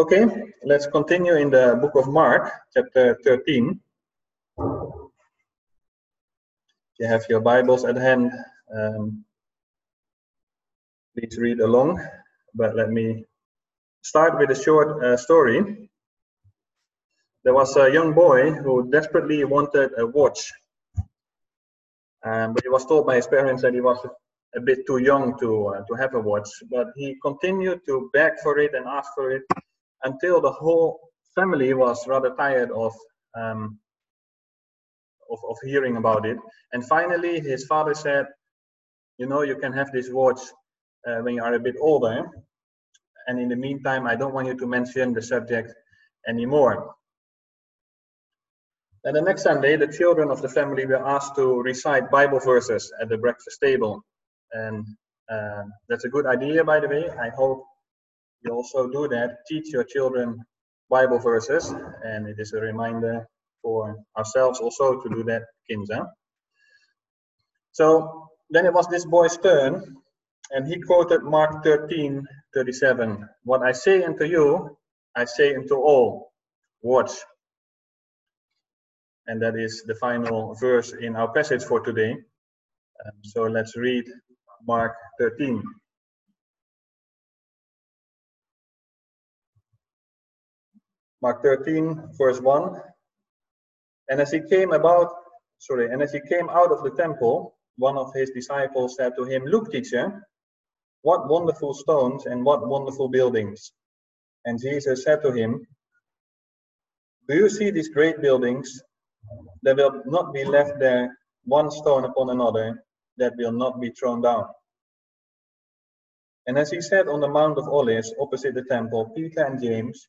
Okay, let's continue in the book of Mark, chapter 13. If you have your Bibles at hand, um, please read along. But let me start with a short uh, story. There was a young boy who desperately wanted a watch, um, but he was told by his parents that he was a bit too young to uh, to have a watch. But he continued to beg for it and ask for it until the whole family was rather tired of, um, of, of hearing about it. And finally, his father said, "You know, you can have this watch uh, when you are a bit older. And in the meantime, I don't want you to mention the subject anymore." And the next Sunday, the children of the family were asked to recite Bible verses at the breakfast table. And uh, that's a good idea, by the way. I hope you also do that. Teach your children Bible verses, and it is a reminder for ourselves also to do that, Kinza. So then it was this boy's turn, and he quoted Mark 13 37. What I say unto you, I say unto all, watch. And that is the final verse in our passage for today. Um, so let's read Mark 13. Mark 13, verse 1. And as he came about, sorry, and as he came out of the temple, one of his disciples said to him, Look, teacher, what wonderful stones and what wonderful buildings. And Jesus said to him, Do you see these great buildings? There will not be left there one stone upon another that will not be thrown down. And as he sat on the Mount of Olives opposite the temple, Peter and James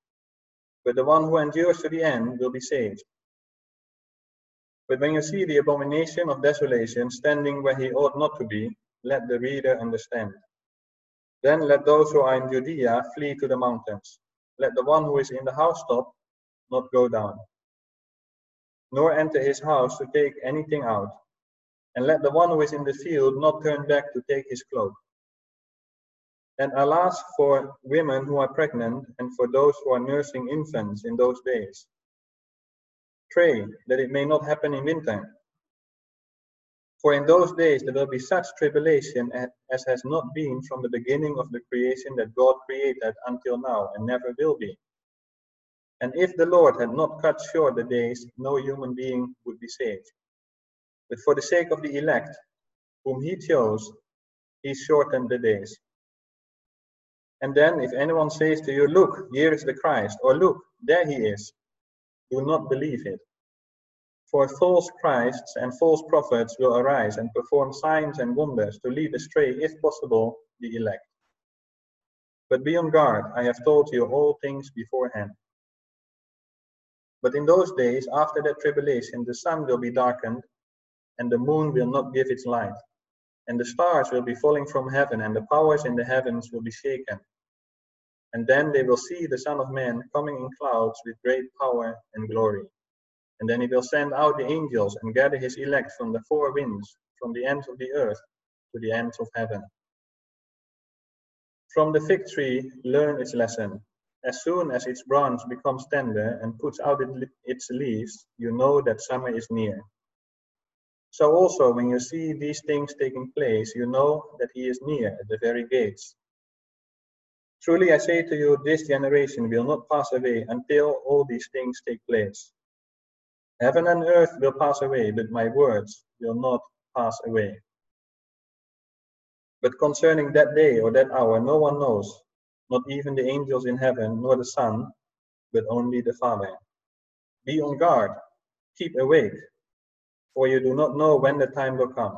but the one who endures to the end will be saved. But when you see the abomination of desolation standing where he ought not to be, let the reader understand. Then let those who are in Judea flee to the mountains. Let the one who is in the housetop not go down, nor enter his house to take anything out. And let the one who is in the field not turn back to take his cloak. And alas for women who are pregnant and for those who are nursing infants in those days. Pray that it may not happen in winter. For in those days there will be such tribulation as has not been from the beginning of the creation that God created until now and never will be. And if the Lord had not cut short the days, no human being would be saved. But for the sake of the elect, whom he chose, he shortened the days. And then, if anyone says to you, Look, here is the Christ, or Look, there he is, do not believe it. For false Christs and false prophets will arise and perform signs and wonders to lead astray, if possible, the elect. But be on guard, I have told you all things beforehand. But in those days, after that tribulation, the sun will be darkened, and the moon will not give its light, and the stars will be falling from heaven, and the powers in the heavens will be shaken. And then they will see the Son of Man coming in clouds with great power and glory. And then he will send out the angels and gather his elect from the four winds, from the ends of the earth to the ends of heaven. From the fig tree, learn its lesson. As soon as its branch becomes tender and puts out its leaves, you know that summer is near. So also, when you see these things taking place, you know that he is near at the very gates. Truly I say to you, this generation will not pass away until all these things take place. Heaven and earth will pass away, but my words will not pass away. But concerning that day or that hour, no one knows, not even the angels in heaven, nor the Son, but only the Father. Be on guard, keep awake, for you do not know when the time will come.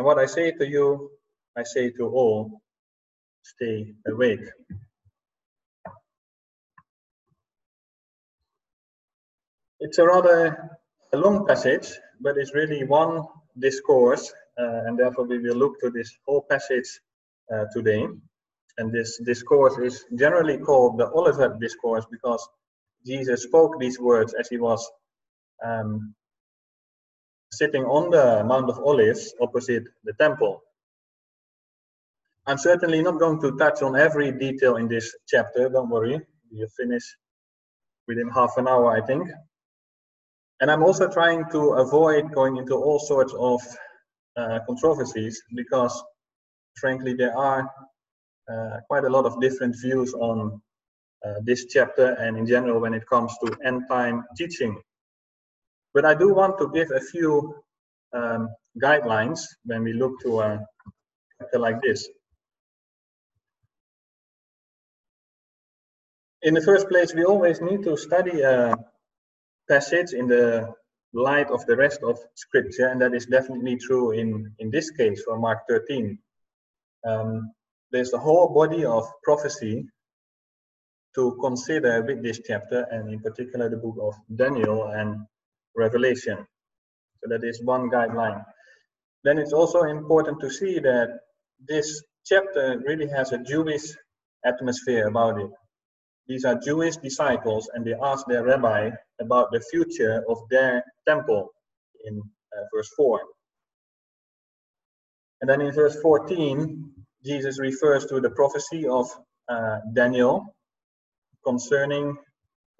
And what I say to you, I say to all, stay awake. It's a rather a long passage, but it's really one discourse, uh, and therefore we will look to this whole passage uh, today. And this discourse is generally called the Olivet Discourse because Jesus spoke these words as he was um, sitting on the Mount of Olives opposite the temple. I'm certainly not going to touch on every detail in this chapter, don't worry. We'll finish within half an hour, I think. And I'm also trying to avoid going into all sorts of uh, controversies because, frankly, there are uh, quite a lot of different views on uh, this chapter and in general when it comes to end time teaching. But I do want to give a few um, guidelines when we look to a chapter like this. In the first place, we always need to study a passage in the light of the rest of scripture and that is definitely true in in this case for mark 13 um, there's a whole body of prophecy to consider with this chapter and in particular the book of daniel and revelation so that is one guideline. Then it's also important to see that this chapter really has a jewish atmosphere about it. These are Jewish disciples, and they ask their rabbi about the future of their temple in uh, verse 4. And then in verse 14, Jesus refers to the prophecy of uh, Daniel concerning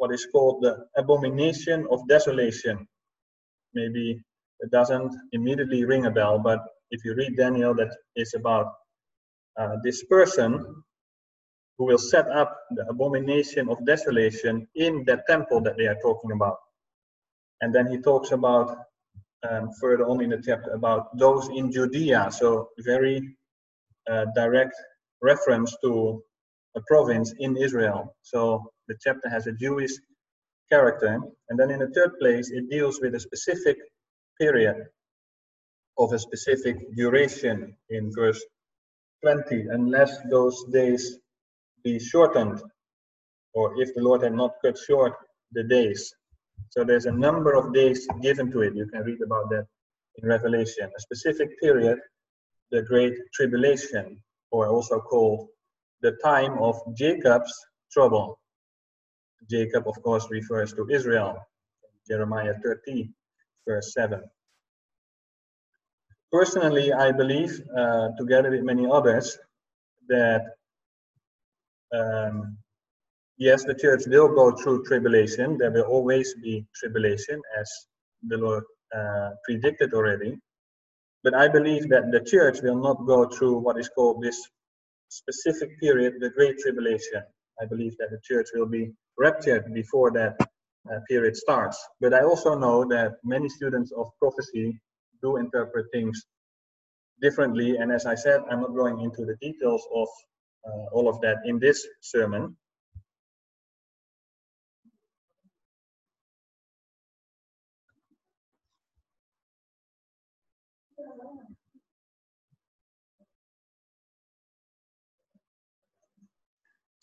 what is called the abomination of desolation. Maybe it doesn't immediately ring a bell, but if you read Daniel, that is about uh, this person who will set up the abomination of desolation in the temple that they are talking about. And then he talks about um, further on in the chapter about those in Judea. So very uh, direct reference to a province in Israel. So the chapter has a Jewish character. And then in the third place, it deals with a specific period of a specific duration in verse 20, unless those days be shortened, or if the Lord had not cut short the days. So there's a number of days given to it. You can read about that in Revelation. A specific period, the Great Tribulation, or also called the time of Jacob's trouble. Jacob, of course, refers to Israel. Jeremiah 30, verse 7. Personally, I believe, uh, together with many others, that um, yes, the church will go through tribulation. There will always be tribulation, as the Lord uh, predicted already. But I believe that the church will not go through what is called this specific period, the Great Tribulation. I believe that the church will be raptured before that uh, period starts. But I also know that many students of prophecy do interpret things differently. And as I said, I'm not going into the details of uh, all of that in this sermon.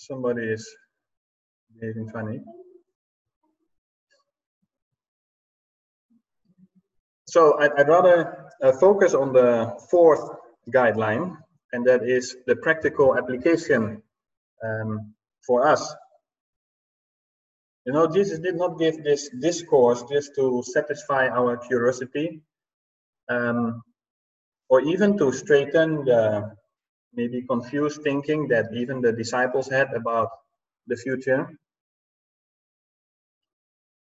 Somebody is behaving funny. So I'd, I'd rather uh, focus on the fourth guideline, and that is the practical application um, for us. You know, Jesus did not give this discourse just to satisfy our curiosity um, or even to straighten the maybe confused thinking that even the disciples had about the future.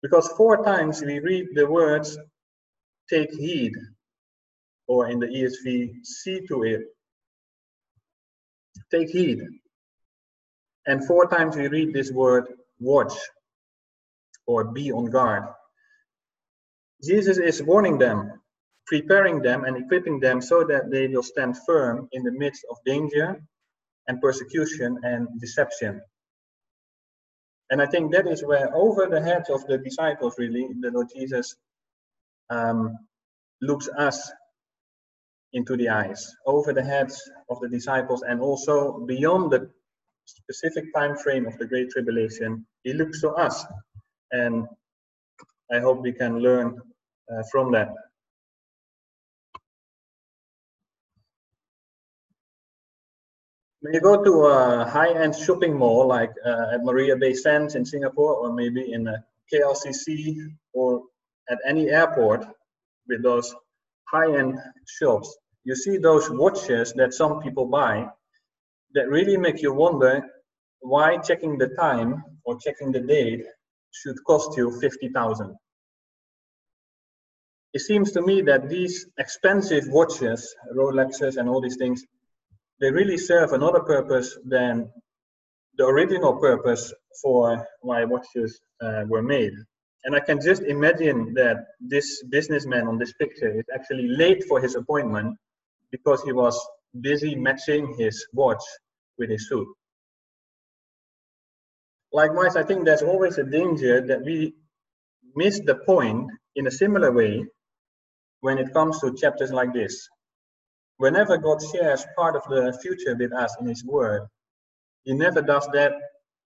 Because four times we read the words, take heed, or in the ESV, see to it. Take heed. And four times we read this word, watch, or be on guard. Jesus is warning them preparing them and equipping them so that they will stand firm in the midst of danger and persecution and deception. And I think that is where, over the heads of the disciples, really, the Lord Jesus um, looks us into the eyes, over the heads of the disciples, and also beyond the specific time frame of the Great Tribulation, He looks to us. And I hope we can learn uh, from that. When you go to a high-end shopping mall like uh, at Marina Bay Sands in Singapore, or maybe in a KLCC, or at any airport with those high-end shops, you see those watches that some people buy that really make you wonder why checking the time or checking the date should cost you 50,000. It seems to me that these expensive watches, Rolexes and all these things, they really serve another purpose than the original purpose for why watches uh, were made. And I can just imagine that this businessman on this picture is actually late for his appointment because he was busy matching his watch with his suit. Likewise, I think there's always a danger that we miss the point in a similar way when it comes to chapters like this whenever God shares part of the future with us in His Word, He never does that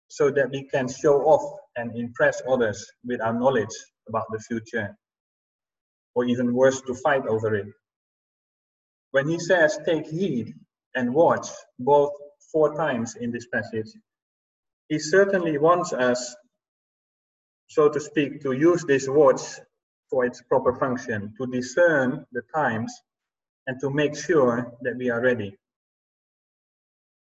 so that we can show off and impress others with our knowledge about the future, or even worse, to fight over it. When He says, take heed and watch, both four times in this passage, He certainly wants us, so to speak, to use this watch for its proper function, to discern the times and to make sure that we are ready.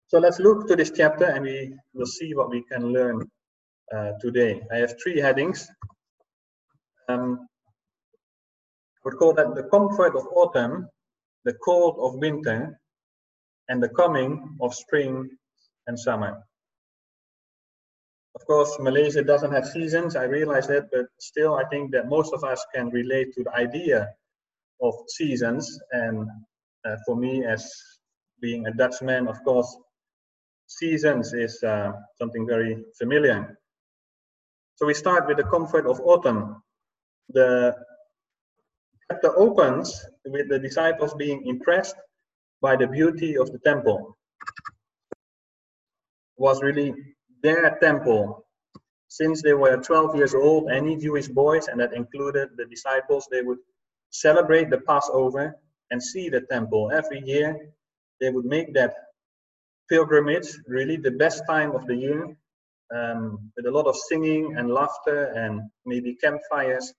So let's look to this chapter and we will see what we can learn uh, today. I have three headings. Um, we call that the comfort of autumn, the cold of winter, and the coming of spring and summer. Of course, Malaysia doesn't have seasons, I realize that, but still I think that most of us can relate to the idea of seasons. And uh, for me, as being a Dutchman, of course, seasons is uh, something very familiar. So we start with the comfort of autumn. The chapter opens with the disciples being impressed by the beauty of the temple. It was really their temple. Since they were 12 years old, any Jewish boys, and that included the disciples, they would celebrate the Passover and see the temple every year. They would make that pilgrimage really the best time of the year um, with a lot of singing and laughter and maybe campfires.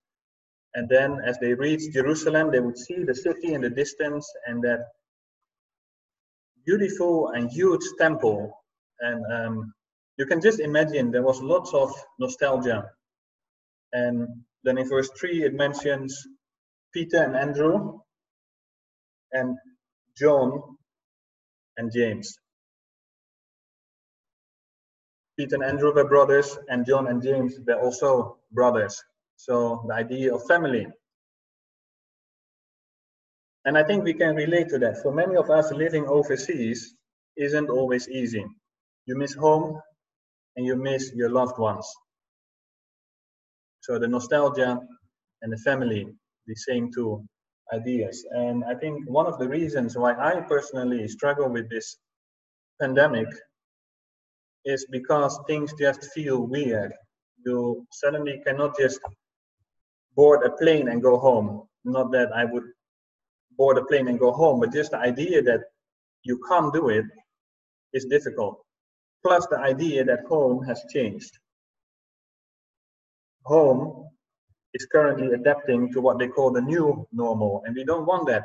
And then as they reached Jerusalem, they would see the city in the distance and that beautiful and huge temple. And um, you can just imagine there was lots of nostalgia. And then in verse 3, it mentions Peter and Andrew, and John and James. Peter and Andrew were brothers, and John and James were also brothers. So the idea of family. And I think we can relate to that. For many of us living overseas isn't always easy. You miss home and you miss your loved ones. So the nostalgia and the family the same two ideas. And I think one of the reasons why I personally struggle with this pandemic is because things just feel weird. You suddenly cannot just board a plane and go home. Not that I would board a plane and go home, but just the idea that you can't do it is difficult. Plus the idea that home has changed. Home is currently adapting to what they call the new normal, and we don't want that.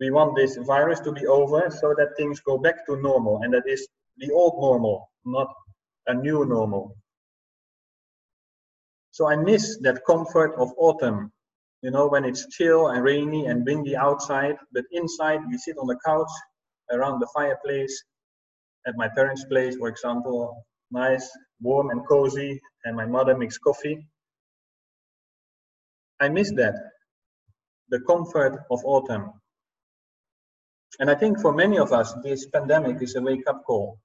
We want this virus to be over so that things go back to normal, and that is the old normal, not a new normal. So I miss that comfort of autumn, you know, when it's chill and rainy and windy outside, but inside we sit on the couch around the fireplace at my parents' place, for example, nice, warm and cozy, and my mother makes coffee. I miss that, the comfort of autumn. And I think for many of us, this pandemic is a wake up call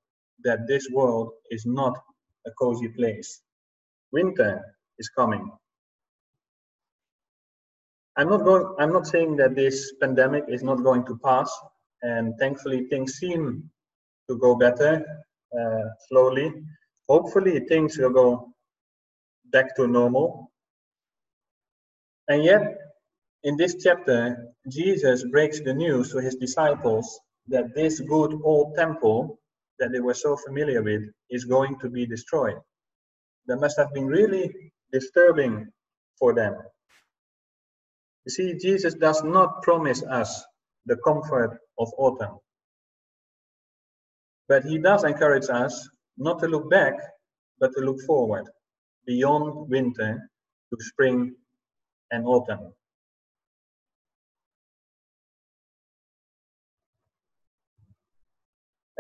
that this world is not a cozy place. Winter is coming. I'm not going I'm not saying that this pandemic is not going to pass and thankfully things seem to go better uh, slowly. Hopefully things will go back to normal. And yet in this chapter Jesus breaks the news to his disciples that this good old temple that they were so familiar with is going to be destroyed. That must have been really disturbing for them. You see, Jesus does not promise us the comfort of autumn. But he does encourage us not to look back, but to look forward, beyond winter to spring and autumn.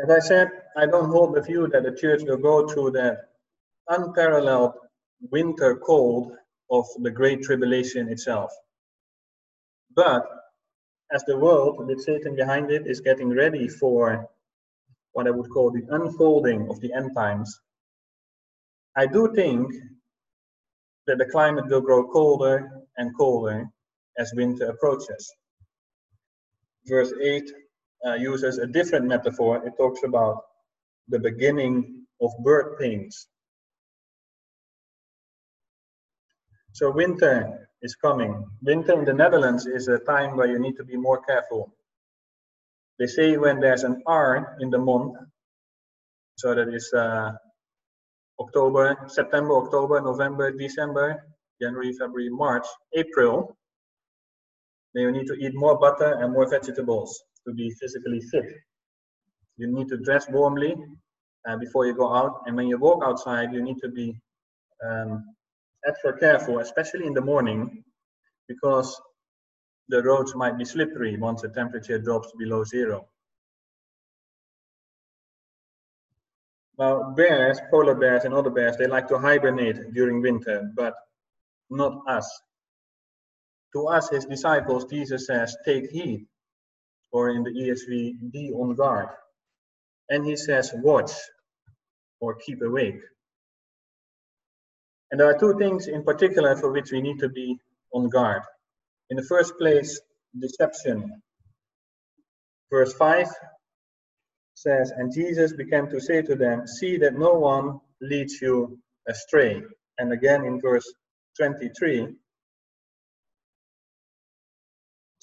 As I said, I don't hold the view that the church will go through that unparalleled winter cold of the Great Tribulation itself. But as the world, with Satan behind it, is getting ready for what I would call the unfolding of the end times, I do think that the climate will grow colder and colder as winter approaches. Verse 8 uh, uses a different metaphor. It talks about the beginning of birth pains. So winter is coming. Winter in the Netherlands is a time where you need to be more careful. They say when there's an R in the month, so that is uh, October, September, October, November, December, January, February, March, April, then you need to eat more butter and more vegetables to be physically fit. You need to dress warmly uh, before you go out, and when you walk outside, you need to be um, extra careful, especially in the morning, because the roads might be slippery once the temperature drops below zero. Now, bears, polar bears and other bears, they like to hibernate during winter, but not us. To us, his disciples, Jesus says, take heed or in the ESV, be on guard. And he says, watch or keep awake. And there are two things in particular for which we need to be on guard. In the first place, deception. Verse 5 says, And Jesus began to say to them, See that no one leads you astray. And again in verse 23,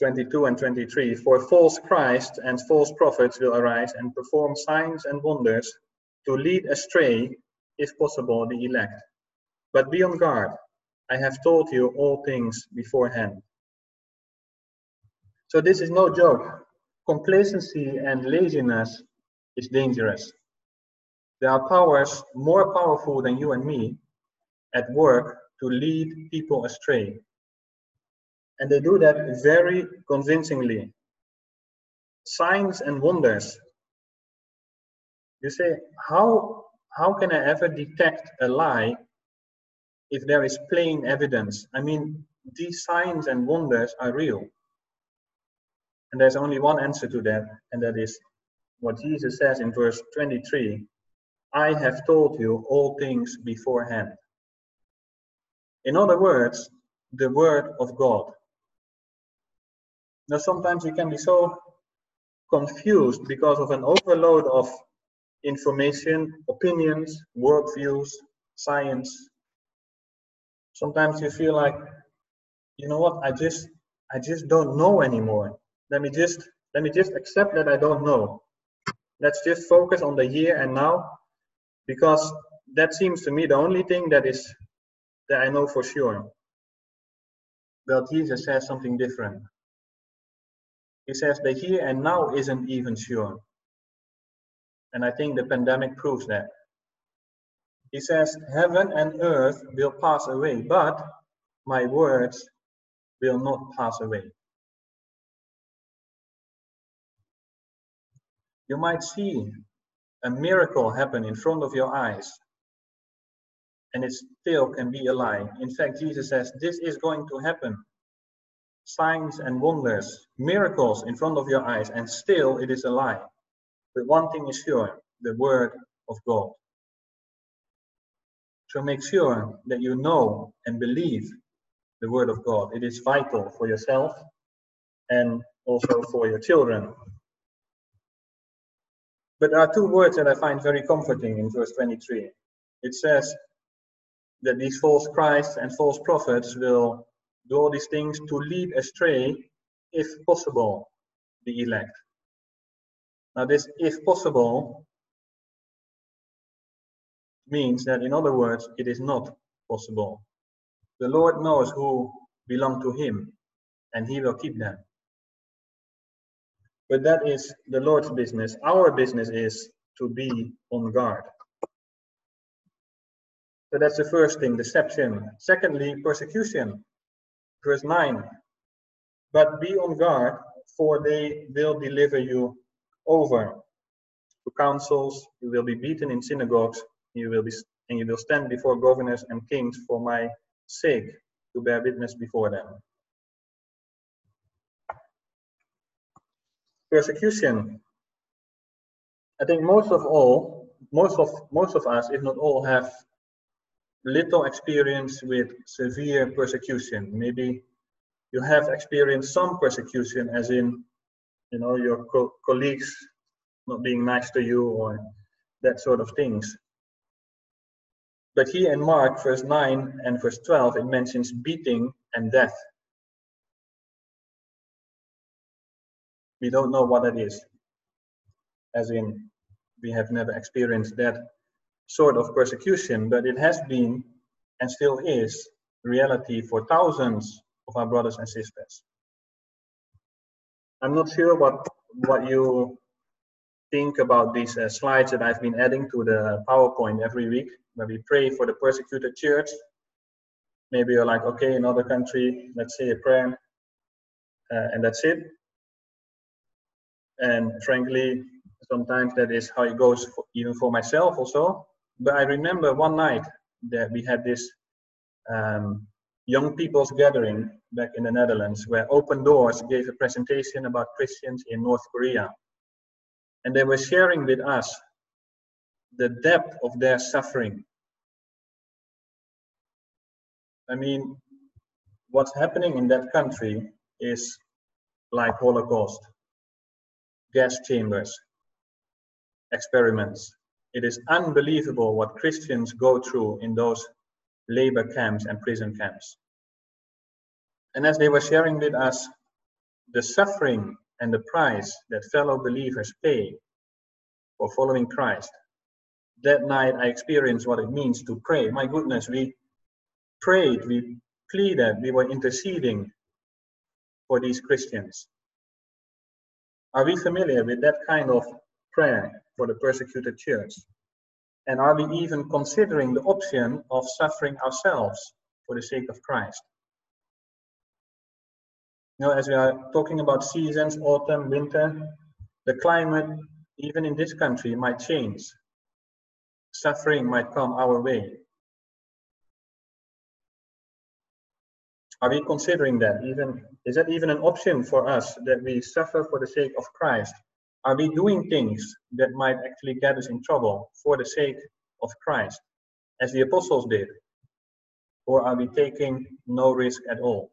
22 and 23 For false Christ and false prophets will arise and perform signs and wonders to lead astray, if possible, the elect. But be on guard. I have told you all things beforehand. So this is no joke. Complacency and laziness is dangerous. There are powers more powerful than you and me at work to lead people astray. And they do that very convincingly. Signs and wonders. You say, how, how can I ever detect a lie if there is plain evidence? I mean, these signs and wonders are real. And there's only one answer to that, and that is what Jesus says in verse 23 I have told you all things beforehand. In other words, the word of God. Now, sometimes you can be so confused because of an overload of information, opinions, worldviews, science. Sometimes you feel like, you know what, I just I just don't know anymore. Let me just let me just accept that I don't know. Let's just focus on the here and now because that seems to me the only thing that is that I know for sure. But Jesus says something different. He says the here and now isn't even sure. And I think the pandemic proves that. He says, Heaven and earth will pass away, but my words will not pass away. You might see a miracle happen in front of your eyes, and it still can be a lie. In fact, Jesus says, This is going to happen. Signs and wonders, miracles in front of your eyes, and still it is a lie. But one thing is sure the word of God. So make sure that you know and believe the word of God. It is vital for yourself and also for your children. But there are two words that I find very comforting in verse 23. It says that these false Christs and false prophets will do all these things to lead astray, if possible, the elect. Now, this if possible means that, in other words, it is not possible. The Lord knows who belong to Him, and He will keep them. But that is the Lord's business. Our business is to be on guard. So that's the first thing, deception. Secondly, persecution. Verse 9. But be on guard, for they will deliver you over to councils, you will be beaten in synagogues, you will be and you will stand before governors and kings for my sake to bear witness before them. Persecution. I think most of all, most of most of us, if not all, have little experience with severe persecution. Maybe you have experienced some persecution, as in, you know, your co colleagues not being nice to you or that sort of things. But here in Mark, verse 9 and verse 12, it mentions beating and death. We don't know what that is. As in, we have never experienced that sort of persecution, but it has been and still is reality for thousands of our brothers and sisters. I'm not sure what what you think about these uh, slides that I've been adding to the PowerPoint every week, where we pray for the persecuted church. Maybe you're like, okay, another country, let's say a prayer, uh, and that's it. And frankly, sometimes that is how it goes, for, even for myself also. But I remember one night that we had this um, young people's gathering back in the Netherlands, where Open Doors gave a presentation about Christians in North Korea and they were sharing with us the depth of their suffering. I mean, what's happening in that country is like Holocaust, gas chambers, experiments. It is unbelievable what Christians go through in those labor camps and prison camps. And as they were sharing with us the suffering and the price that fellow believers pay for following Christ. That night, I experienced what it means to pray. My goodness, we prayed, we pleaded, we were interceding for these Christians. Are we familiar with that kind of prayer for the persecuted church? And are we even considering the option of suffering ourselves for the sake of Christ? know, as we are talking about seasons, autumn, winter, the climate, even in this country, might change. Suffering might come our way. Are we considering that? Even is that even an option for us that we suffer for the sake of Christ? Are we doing things that might actually get us in trouble for the sake of Christ, as the apostles did? Or are we taking no risk at all?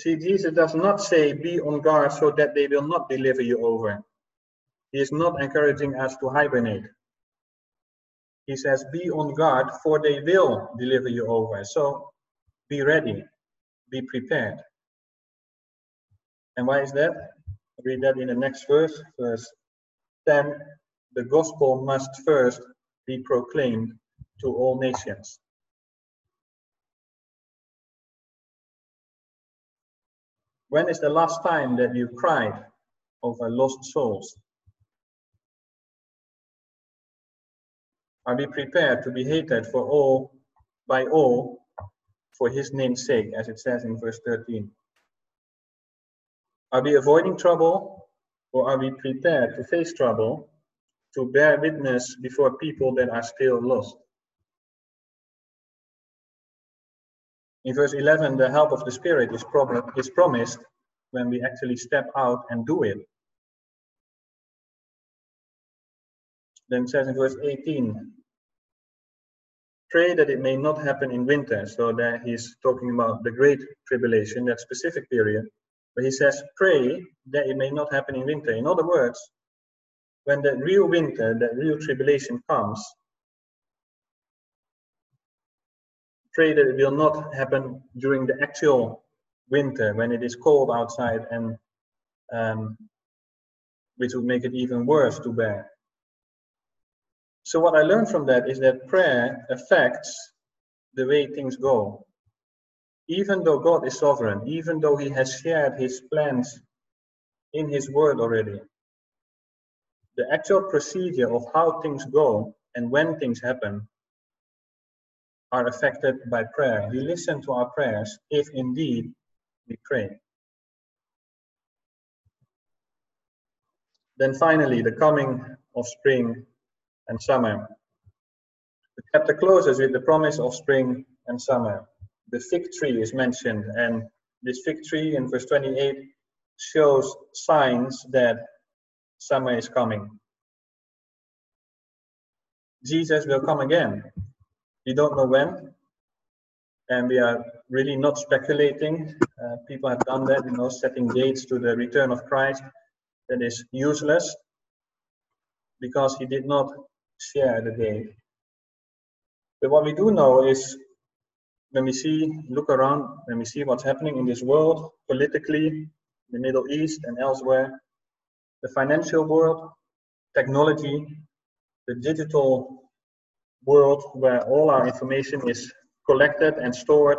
See, Jesus does not say, be on guard so that they will not deliver you over. He is not encouraging us to hibernate. He says, Be on guard, for they will deliver you over. So be ready, be prepared. And why is that? Read that in the next verse, verse 10. The gospel must first be proclaimed to all nations. When is the last time that you cried over lost souls? Are we prepared to be hated for all by all for his name's sake, as it says in verse 13? Are we avoiding trouble or are we prepared to face trouble to bear witness before people that are still lost? In verse 11, the help of the Spirit is, is promised when we actually step out and do it. Then says in verse 18, pray that it may not happen in winter. So that he's talking about the great tribulation, that specific period. But he says, pray that it may not happen in winter. In other words, when the real winter, the real tribulation comes, pray that it will not happen during the actual winter when it is cold outside and um, which would make it even worse to bear. So what I learned from that is that prayer affects the way things go. Even though God is sovereign, even though he has shared his plans in his word already, the actual procedure of how things go and when things happen are affected by prayer. We listen to our prayers if indeed we pray. Then finally, the coming of spring and summer. The chapter closes with the promise of spring and summer. The fig tree is mentioned, and this fig tree in verse 28 shows signs that summer is coming. Jesus will come again. We don't know when, and we are really not speculating. Uh, people have done that, you know, setting dates to the return of Christ. That is useless because he did not share the date. But what we do know is when we see, look around, when we see what's happening in this world, politically, the Middle East and elsewhere, the financial world, technology, the digital world where all our information is collected and stored.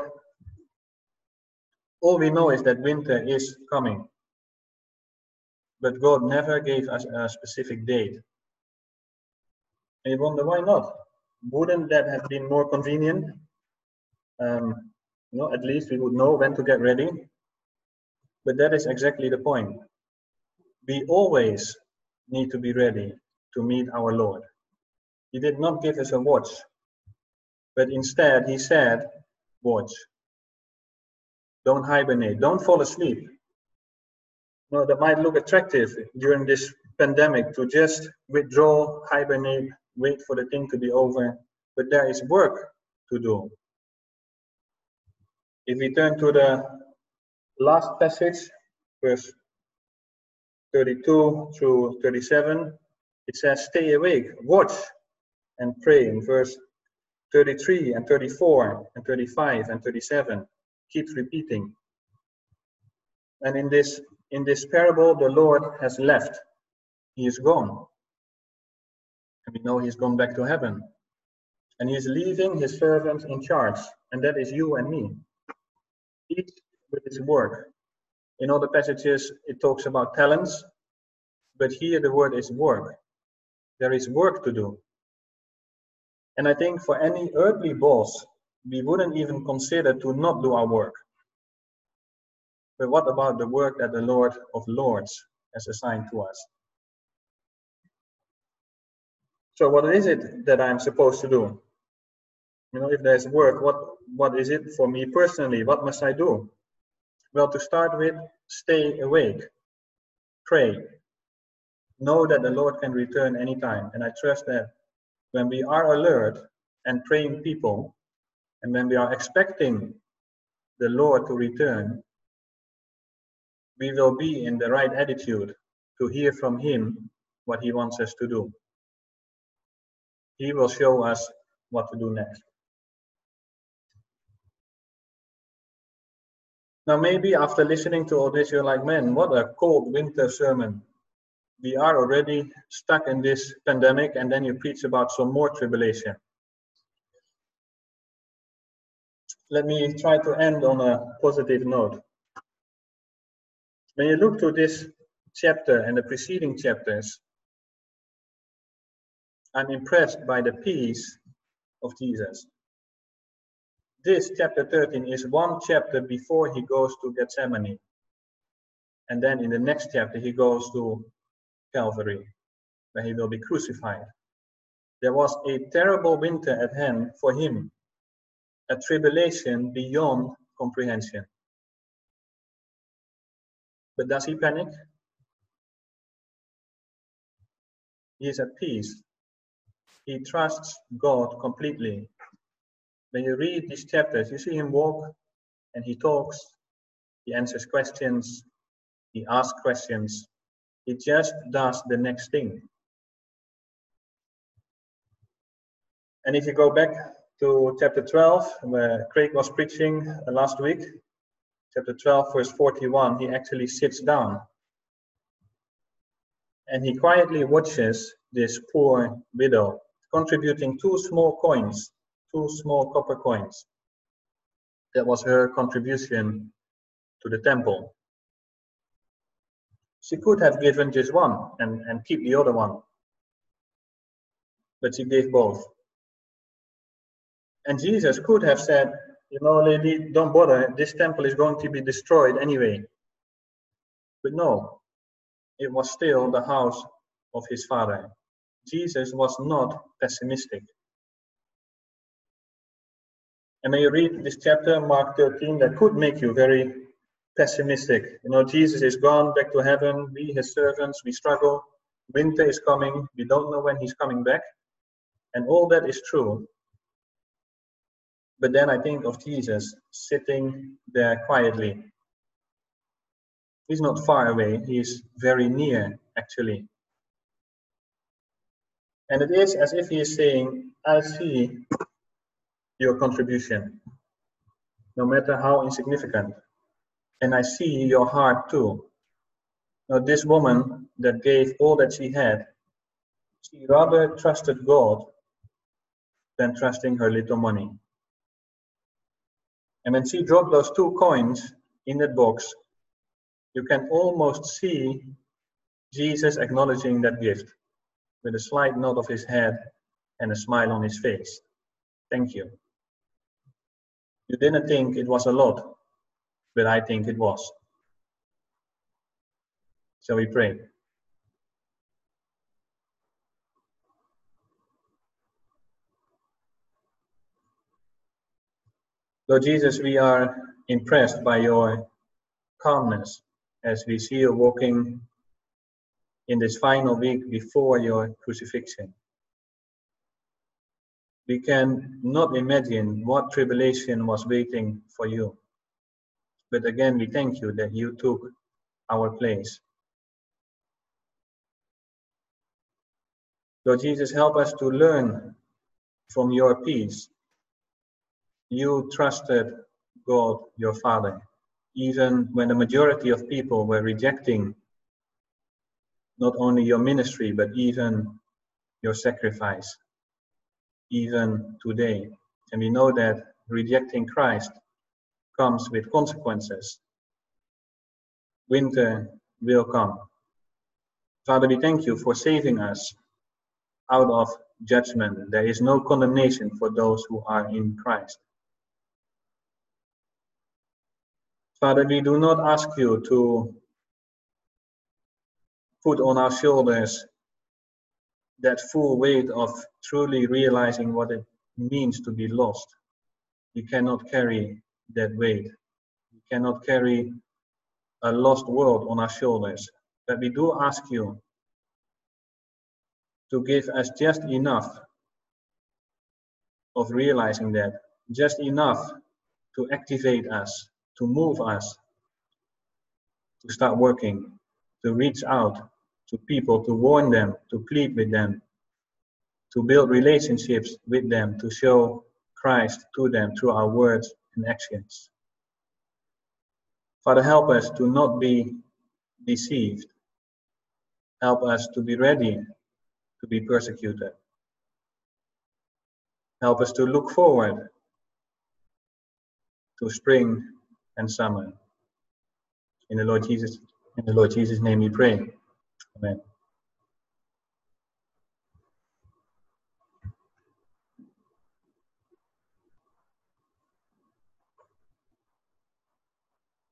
All we know is that winter is coming. But God never gave us a specific date. And you wonder why not? Wouldn't that have been more convenient? Um, you know, at least we would know when to get ready. But that is exactly the point. We always need to be ready to meet our Lord. He did not give us a watch but instead, he said, Watch. Don't hibernate. Don't fall asleep. No, that might look attractive during this pandemic to just withdraw, hibernate, wait for the thing to be over. But there is work to do. If we turn to the last passage, verse 32 through 37, it says, Stay awake, watch, and pray. In verse 33 and 34 and 35 and 37 keeps repeating. And in this in this parable, the Lord has left. He is gone. And we know he's gone back to heaven. And he is leaving his servants in charge. And that is you and me. With his work. In other passages, it talks about talents. But here the word is work. There is work to do. And I think for any earthly boss, we wouldn't even consider to not do our work. But what about the work that the Lord of Lords has assigned to us? So what is it that I'm supposed to do? You know, if there's work, what what is it for me personally? What must I do? Well, to start with, stay awake. Pray. Know that the Lord can return anytime. And I trust that when we are alert and praying people, and when we are expecting the Lord to return, we will be in the right attitude to hear from Him what he wants us to do. He will show us what to do next. Now, maybe after listening to all this, you're like, man, what a cold winter sermon. We are already stuck in this pandemic, and then you preach about some more tribulation. Let me try to end on a positive note. When you look to this chapter and the preceding chapters, I'm impressed by the peace of Jesus. This chapter 13 is one chapter before he goes to Gethsemane. And then in the next chapter, he goes to Calvary, where he will be crucified. There was a terrible winter at hand for him, a tribulation beyond comprehension. But does he panic? He is at peace he trusts God completely. When you read these chapters, you see him walk and he talks, he answers questions, he asks questions, he just does the next thing. And if you go back to chapter 12, where Craig was preaching uh, last week, chapter 12, verse 41, he actually sits down and he quietly watches this poor widow contributing two small coins, two small copper coins. That was her contribution to the temple. She could have given just one and, and keep the other one. But she gave both. And Jesus could have said, you know, lady, don't bother, this temple is going to be destroyed anyway. But no, it was still the house of his father. Jesus was not pessimistic. And when you read this chapter, Mark 13, that could make you very pessimistic. You know, Jesus is gone back to heaven. We, his servants, we struggle. Winter is coming. We don't know when he's coming back. And all that is true. But then I think of Jesus sitting there quietly. He's not far away, he's very near, actually. And it is as if he is saying, I see your contribution, no matter how insignificant. And I see your heart too. Now, this woman that gave all that she had, she rather trusted God than trusting her little money. And when she dropped those two coins in that box, you can almost see Jesus acknowledging that gift with a slight nod of his head and a smile on his face. Thank you. You didn't think it was a lot, but I think it was. Shall we pray? Lord Jesus, we are impressed by your calmness as we see you walking in this final week before your crucifixion. We can not imagine what tribulation was waiting for you. But again, we thank you that you took our place. Lord Jesus, help us to learn from your peace. You trusted God, your Father, even when the majority of people were rejecting not only your ministry, but even your sacrifice, even today. And we know that rejecting Christ comes with consequences. Winter will come. Father, we thank you for saving us out of judgment. There is no condemnation for those who are in Christ. Father, we do not ask you to put on our shoulders that full weight of truly realizing what it means to be lost. We cannot carry that weight. We cannot carry a lost world on our shoulders. But we do ask you to give us just enough of realizing that, just enough to activate us, to move us, to start working, to reach out to people, to warn them, to plead with them, to build relationships with them, to show Christ to them through our words and actions. Father, help us to not be deceived. Help us to be ready to be persecuted. Help us to look forward to spring and summer. In the Lord Jesus, in the Lord Jesus' name we pray. Amen.